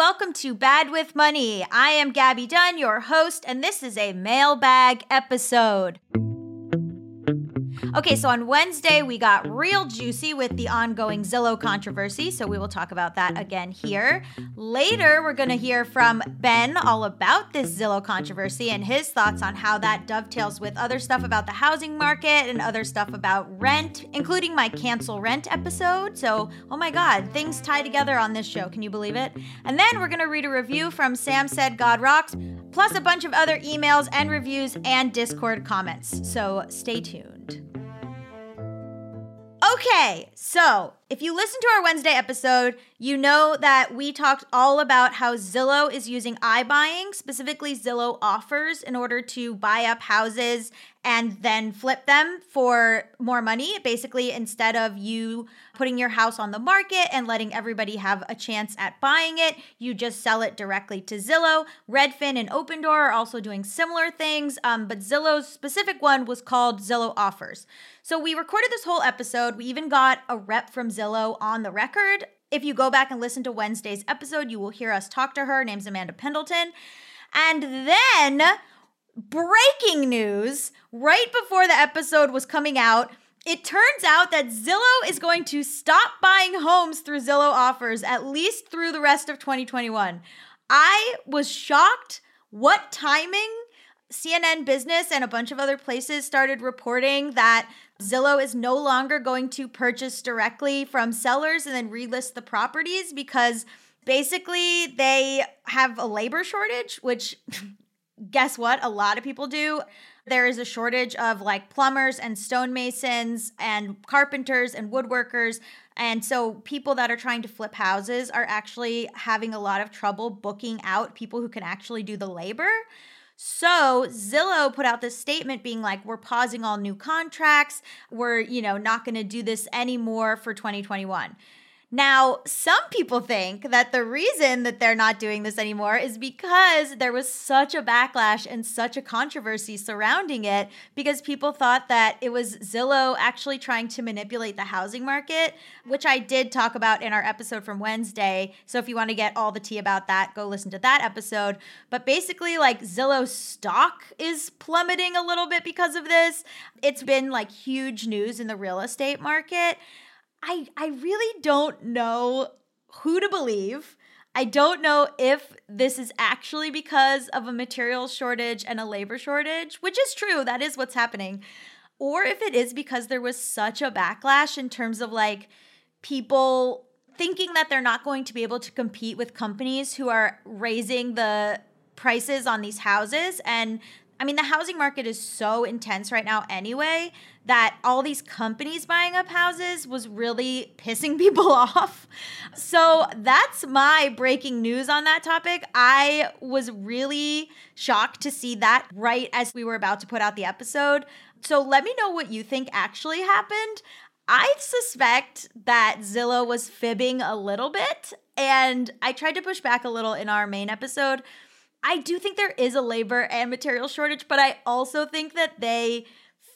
Welcome to Bad with Money. I am Gabby Dunn, your host, and this is a mailbag episode. Okay, so on Wednesday, we got real juicy with the ongoing Zillow controversy, so we will talk about that again here. Later, we're going to hear from Ben all about this Zillow controversy and his thoughts on how that dovetails with other stuff about the housing market and other stuff about rent, including my cancel rent episode. So, oh my God, things tie together on this show. Can you believe it? And then we're going to read a review from Sam Said God Rocks, plus a bunch of other emails and reviews and Discord comments. So, stay tuned. Okay, so if you listen to our Wednesday episode, you know that we talked all about how Zillow is using iBuying, specifically Zillow offers, in order to buy up houses and then flip them for more money. Basically, instead of you putting your house on the market and letting everybody have a chance at buying it, you just sell it directly to Zillow. Redfin and Opendoor are also doing similar things, um, but Zillow's specific one was called Zillow Offers. So we recorded this whole episode. We even got a rep from Zillow on the record. If you go back and listen to Wednesday's episode, you will hear us talk to her. Her name's Amanda Pendleton. And then breaking news right before the episode was coming out. It turns out that Zillow is going to stop buying homes through Zillow offers at least through the rest of 2021. I was shocked what timing CNN Business and a bunch of other places started reporting that Zillow is no longer going to purchase directly from sellers and then relist the properties because basically they have a labor shortage, which guess what? A lot of people do. There is a shortage of like plumbers and stonemasons and carpenters and woodworkers. And so people that are trying to flip houses are actually having a lot of trouble booking out people who can actually do the labor. So Zillow put out this statement being like, we're pausing all new contracts. We're, you know, not going to do this anymore for 2021. Now, some people think that the reason that they're not doing this anymore is because there was such a backlash and such a controversy surrounding it because people thought that it was Zillow actually trying to manipulate the housing market, which I did talk about in our episode from Wednesday. So if you want to get all the tea about that, go listen to that episode. But basically, like Zillow stock is plummeting a little bit because of this. It's been like huge news in the real estate market. I I really don't know who to believe. I don't know if this is actually because of a material shortage and a labor shortage, which is true, that is what's happening, or if it is because there was such a backlash in terms of like people thinking that they're not going to be able to compete with companies who are raising the prices on these houses and I mean, the housing market is so intense right now anyway that all these companies buying up houses was really pissing people off. So that's my breaking news on that topic. I was really shocked to see that right as we were about to put out the episode. So let me know what you think actually happened. I suspect that Zillow was fibbing a little bit, and I tried to push back a little in our main episode I do think there is a labor and material shortage, but I also think that they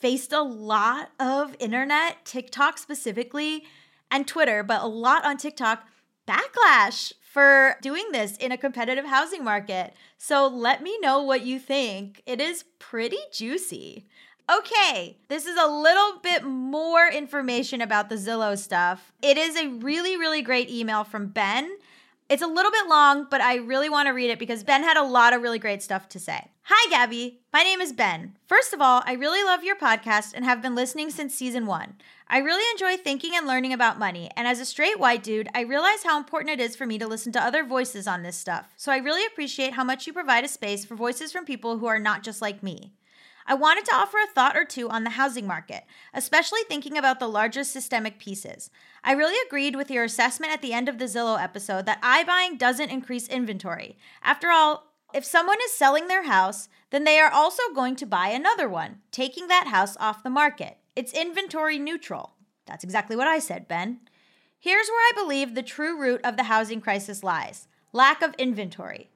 faced a lot of internet, TikTok specifically, and Twitter, but a lot on TikTok backlash for doing this in a competitive housing market. So let me know what you think. It is pretty juicy. Okay, this is a little bit more information about the Zillow stuff. It is a really, really great email from Ben it's a little bit long, but I really want to read it because Ben had a lot of really great stuff to say. Hi, Gabby. My name is Ben. First of all, I really love your podcast and have been listening since season one. I really enjoy thinking and learning about money, and as a straight white dude, I realize how important it is for me to listen to other voices on this stuff. So I really appreciate how much you provide a space for voices from people who are not just like me. I wanted to offer a thought or two on the housing market, especially thinking about the larger systemic pieces. I really agreed with your assessment at the end of the Zillow episode that iBuying doesn't increase inventory. After all, if someone is selling their house, then they are also going to buy another one, taking that house off the market. It's inventory neutral. That's exactly what I said, Ben. Here's where I believe the true root of the housing crisis lies lack of inventory.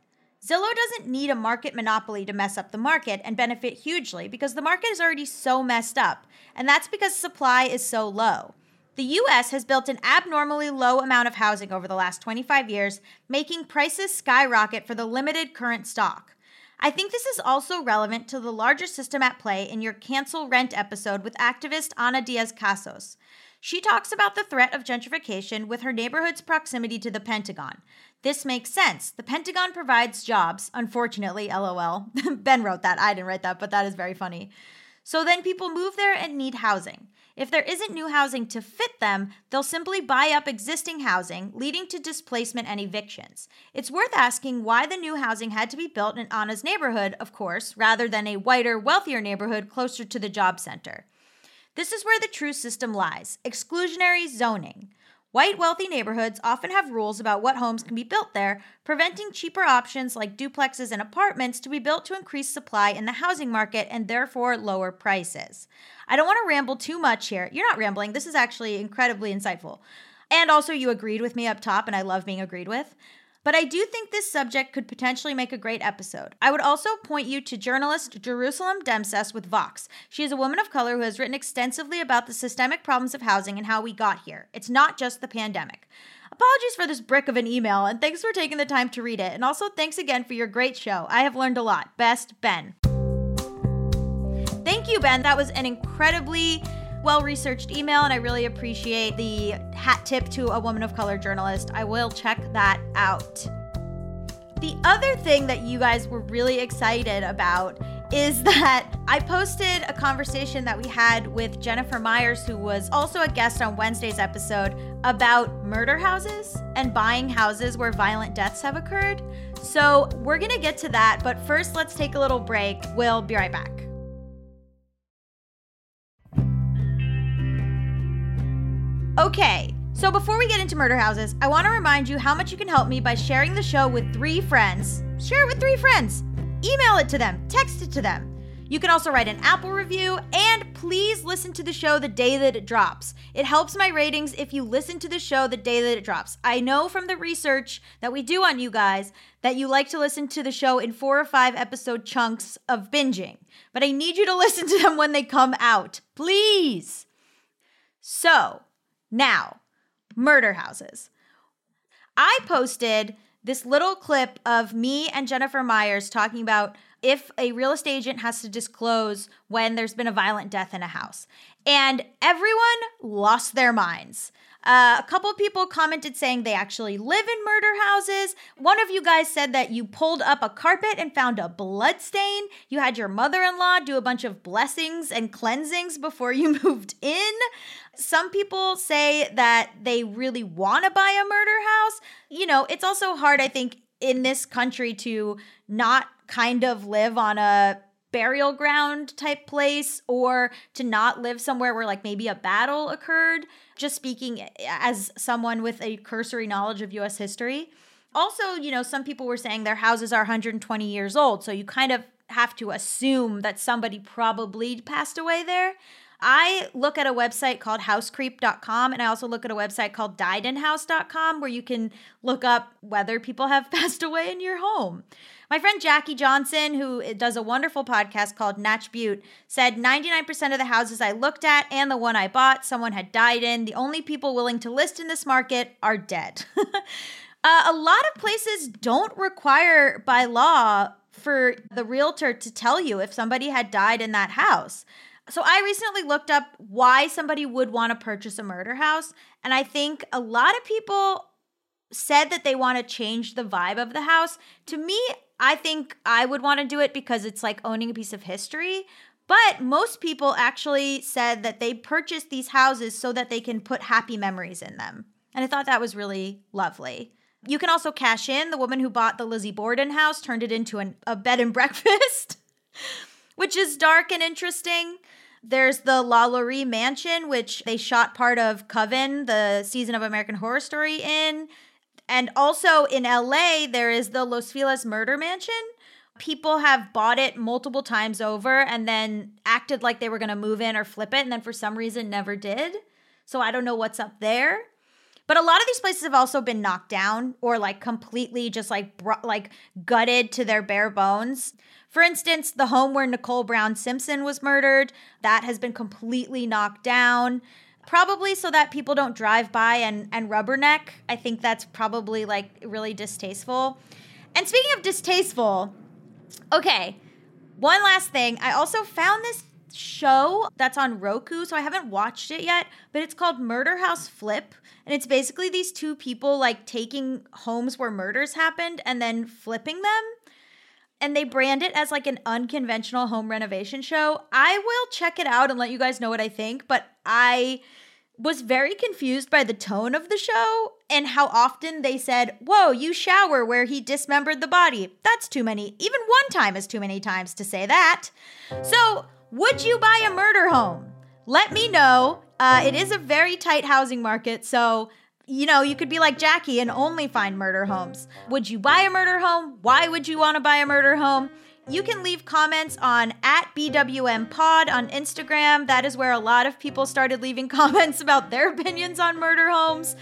Zillow doesn't need a market monopoly to mess up the market and benefit hugely because the market is already so messed up, and that's because supply is so low. The US has built an abnormally low amount of housing over the last 25 years, making prices skyrocket for the limited current stock. I think this is also relevant to the larger system at play in your cancel rent episode with activist Ana Diaz Casos. She talks about the threat of gentrification with her neighborhood's proximity to the Pentagon. This makes sense. The Pentagon provides jobs, unfortunately, lol. ben wrote that. I didn't write that, but that is very funny. So then people move there and need housing. If there isn't new housing to fit them, they'll simply buy up existing housing, leading to displacement and evictions. It's worth asking why the new housing had to be built in Anna's neighborhood, of course, rather than a whiter, wealthier neighborhood closer to the job center. This is where the true system lies exclusionary zoning. White wealthy neighborhoods often have rules about what homes can be built there, preventing cheaper options like duplexes and apartments to be built to increase supply in the housing market and therefore lower prices. I don't want to ramble too much here. You're not rambling. This is actually incredibly insightful. And also, you agreed with me up top, and I love being agreed with. But I do think this subject could potentially make a great episode. I would also point you to journalist Jerusalem Demsas with Vox. She is a woman of color who has written extensively about the systemic problems of housing and how we got here. It's not just the pandemic. Apologies for this brick of an email, and thanks for taking the time to read it. And also, thanks again for your great show. I have learned a lot. Best, Ben. Thank you, Ben. That was an incredibly well researched email, and I really appreciate the hat tip to a woman of color journalist. I will check that out. The other thing that you guys were really excited about is that I posted a conversation that we had with Jennifer Myers, who was also a guest on Wednesday's episode, about murder houses and buying houses where violent deaths have occurred. So we're to get to that, but first, let's take a little break. We'll be right back. Okay, so before we get into murder houses, I want to remind you how much you can help me by sharing the show with three friends. Share it with three friends. Email it to them, text it to them. You can also write an Apple review and please listen to the show the day that it drops. It helps my ratings if you listen to the show the day that it drops. I know from the research that we do on you guys that you like to listen to the show in four or five episode chunks of binging, but I need you to listen to them when they come out. Please. So, now, murder houses. I posted this little clip of me and Jennifer Myers talking about if a real estate agent has to disclose when there's been a violent death in a house. And everyone lost their minds. Uh, a couple people commented saying they actually live in murder houses. One of you guys said that you pulled up a carpet and found a blood stain. You had your mother in law do a bunch of blessings and cleansings before you moved in. Some people say that they really want to buy a murder house. You know, it's also hard, I think, in this country to not kind of live on a burial ground type place or to not live somewhere where like maybe a battle occurred. Just speaking as someone with a cursory knowledge of US history. Also you know some people were saying their houses are 120 years old so you kind of have to assume that somebody probably passed away there I look at a website called housecreep.com and I also look at a website called diedinhouse.com where you can look up whether people have passed away in your home. My friend Jackie Johnson, who does a wonderful podcast called Natch Beaut, said 99% of the houses I looked at and the one I bought, someone had died in. The only people willing to list in this market are dead. uh, a lot of places don't require by law for the realtor to tell you if somebody had died in that house. So I recently looked up why somebody would want to purchase a murder house, and I think a lot of people said that they want to change the vibe of the house. To me, I think I would want to do it because it's like owning a piece of history. But most people actually said that they purchased these houses so that they can put happy memories in them. And I thought that was really lovely. You can also cash in. The woman who bought the Lizzie Borden house turned it into an, a bed and breakfast, which is dark and interesting. There's the LaLaurie Mansion, which they shot part of Coven, the season of American Horror Story in. And also in LA, there is the Los Feliz Murder Mansion. People have bought it multiple times over and then acted like they were going to move in or flip it, and then for some reason never did. So I don't know what's up there. But a lot of these places have also been knocked down or like completely just like br- like gutted to their bare bones. For instance, the home where Nicole Brown Simpson was murdered, that has been completely knocked down probably so that people don't drive by and, and rubberneck. I think that's probably like really distasteful. And speaking of distasteful, okay, one last thing. I also found this show that's on Roku, so I haven't watched it yet, but it's called Murder House Flip. And it's basically these two people like taking homes where murders happened and then flipping them and they brand it as like an unconventional home renovation show. I will check it out and let you guys know what I think, but I was very confused by the tone of the show and how often they said, Whoa, you shower where he dismembered the body. That's too many. Even one time is too many times to say that. So, would you buy a murder home? Let me know. Uh, it is a very tight housing market, so you know, you could be like Jackie and only find murder homes. Would you buy a murder home? Why would you want to buy a murder home? You can leave comments on at BWM Pod on Instagram. That is where a lot of people started leaving comments about their opinions on murder homes.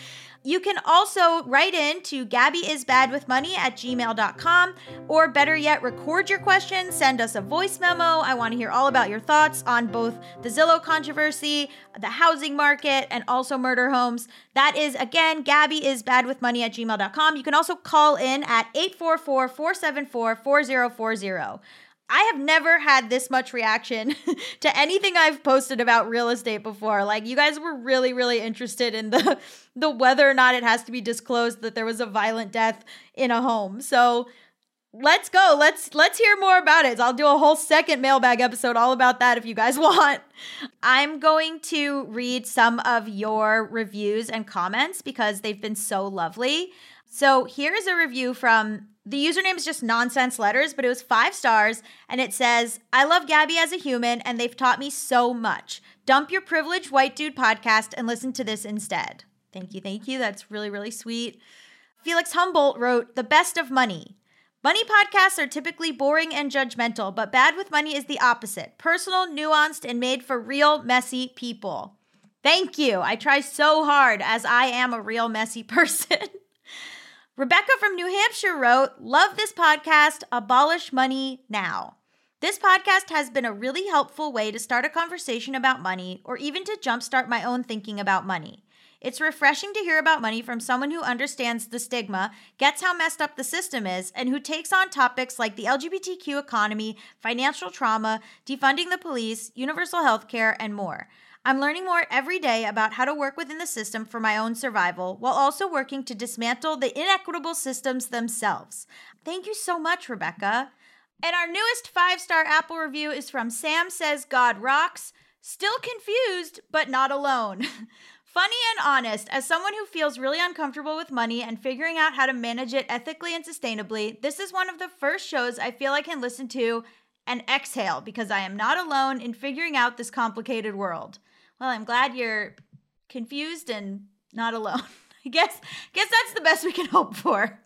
You can also write in to gabbyisbadwithmoney at gmail.com, or better yet, record your questions, send us a voice memo. I want to hear all about your thoughts on both the Zillow controversy, the housing market, and also murder homes. That is, again, gabbyisbadwithmoney at gmail.com. You can also call in at 844 474 4040. I have never had this much reaction to anything I've posted about real estate before. Like you guys were really really interested in the the whether or not it has to be disclosed that there was a violent death in a home. So let's go. Let's let's hear more about it. I'll do a whole second mailbag episode all about that if you guys want. I'm going to read some of your reviews and comments because they've been so lovely. So here's a review from the username is just nonsense letters, but it was five stars and it says, I love Gabby as a human and they've taught me so much. Dump your privileged white dude podcast and listen to this instead. Thank you, thank you. That's really, really sweet. Felix Humboldt wrote, The best of money. Money podcasts are typically boring and judgmental, but Bad with Money is the opposite personal, nuanced, and made for real, messy people. Thank you. I try so hard as I am a real messy person. Rebecca from New Hampshire wrote, Love this podcast, Abolish Money Now. This podcast has been a really helpful way to start a conversation about money or even to jumpstart my own thinking about money. It's refreshing to hear about money from someone who understands the stigma, gets how messed up the system is, and who takes on topics like the LGBTQ economy, financial trauma, defunding the police, universal health care, and more. I'm learning more every day about how to work within the system for my own survival while also working to dismantle the inequitable systems themselves. Thank you so much, Rebecca. And our newest five star Apple review is from Sam Says God Rocks. Still confused, but not alone. Funny and honest, as someone who feels really uncomfortable with money and figuring out how to manage it ethically and sustainably, this is one of the first shows I feel I can listen to and exhale because I am not alone in figuring out this complicated world. Well, I'm glad you're confused and not alone. I guess guess that's the best we can hope for.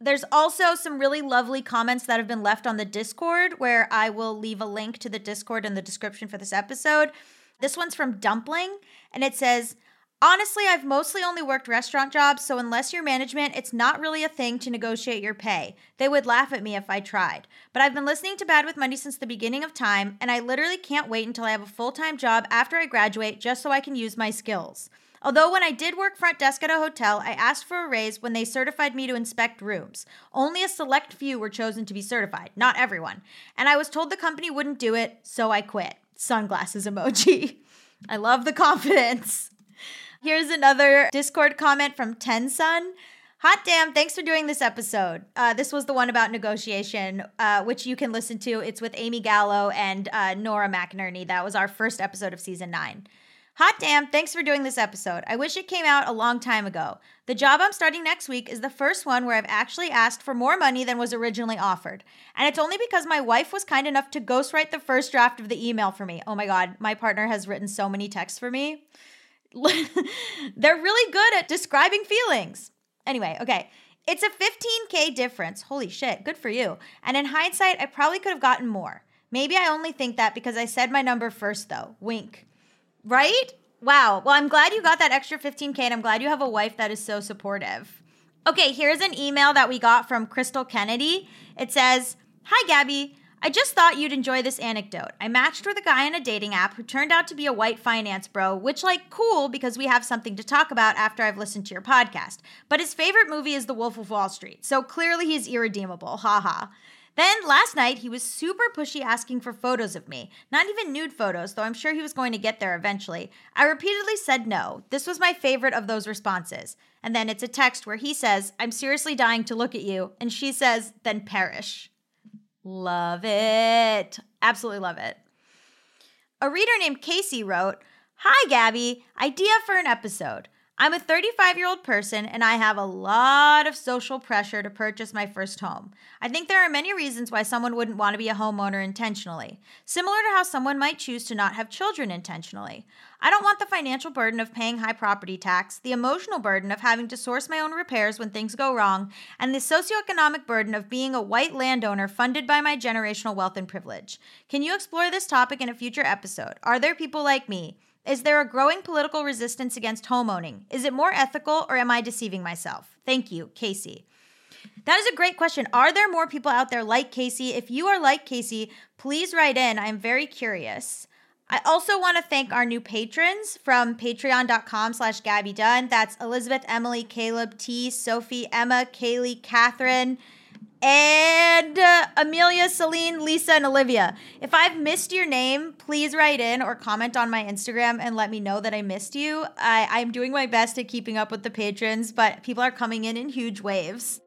There's also some really lovely comments that have been left on the Discord where I will leave a link to the Discord in the description for this episode. This one's from Dumpling and it says, Honestly, I've mostly only worked restaurant jobs, so unless you're management, it's not really a thing to negotiate your pay. They would laugh at me if I tried. But I've been listening to Bad with Money since the beginning of time, and I literally can't wait until I have a full time job after I graduate just so I can use my skills. Although when I did work front desk at a hotel, I asked for a raise when they certified me to inspect rooms. Only a select few were chosen to be certified, not everyone. And I was told the company wouldn't do it, so I quit. Sunglasses emoji. I love the confidence. Here's another Discord comment from Tensun. Hot damn, thanks for doing this episode. Uh, this was the one about negotiation, uh, which you can listen to. It's with Amy Gallo and uh, Nora McInerney. That was our first episode of season nine. Hot damn, thanks for doing this episode. I wish it came out a long time ago. The job I'm starting next week is the first one where I've actually asked for more money than was originally offered. And it's only because my wife was kind enough to ghostwrite the first draft of the email for me. Oh my God, my partner has written so many texts for me. They're really good at describing feelings. Anyway, okay. It's a 15K difference. Holy shit, good for you. And in hindsight, I probably could have gotten more. Maybe I only think that because I said my number first, though. Wink. Right? Wow. Well, I'm glad you got that extra 15K and I'm glad you have a wife that is so supportive. Okay, here's an email that we got from Crystal Kennedy. It says Hi, Gabby. I just thought you'd enjoy this anecdote. I matched with a guy on a dating app who turned out to be a white finance bro, which, like, cool because we have something to talk about after I've listened to your podcast. But his favorite movie is The Wolf of Wall Street, so clearly he's irredeemable. Haha. Then last night, he was super pushy asking for photos of me. Not even nude photos, though I'm sure he was going to get there eventually. I repeatedly said no. This was my favorite of those responses. And then it's a text where he says, I'm seriously dying to look at you. And she says, then perish. Love it. Absolutely love it. A reader named Casey wrote Hi, Gabby. Idea for an episode. I'm a 35 year old person and I have a lot of social pressure to purchase my first home. I think there are many reasons why someone wouldn't want to be a homeowner intentionally, similar to how someone might choose to not have children intentionally. I don't want the financial burden of paying high property tax, the emotional burden of having to source my own repairs when things go wrong, and the socioeconomic burden of being a white landowner funded by my generational wealth and privilege. Can you explore this topic in a future episode? Are there people like me? Is there a growing political resistance against homeowning? Is it more ethical or am I deceiving myself? Thank you, Casey. That is a great question. Are there more people out there like Casey? If you are like Casey, please write in. I'm very curious. I also want to thank our new patrons from patreon.com slash Gabby Dunn. That's Elizabeth, Emily, Caleb, T, Sophie, Emma, Kaylee, Catherine, and uh, Amelia, Celine, Lisa, and Olivia. If I've missed your name, please write in or comment on my Instagram and let me know that I missed you. I, I'm doing my best at keeping up with the patrons, but people are coming in in huge waves.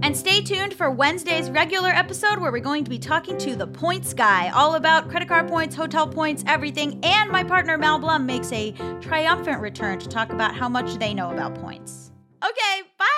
And stay tuned for Wednesday's regular episode where we're going to be talking to the points guy, all about credit card points, hotel points, everything. And my partner Mal Blum makes a triumphant return to talk about how much they know about points. Okay, bye!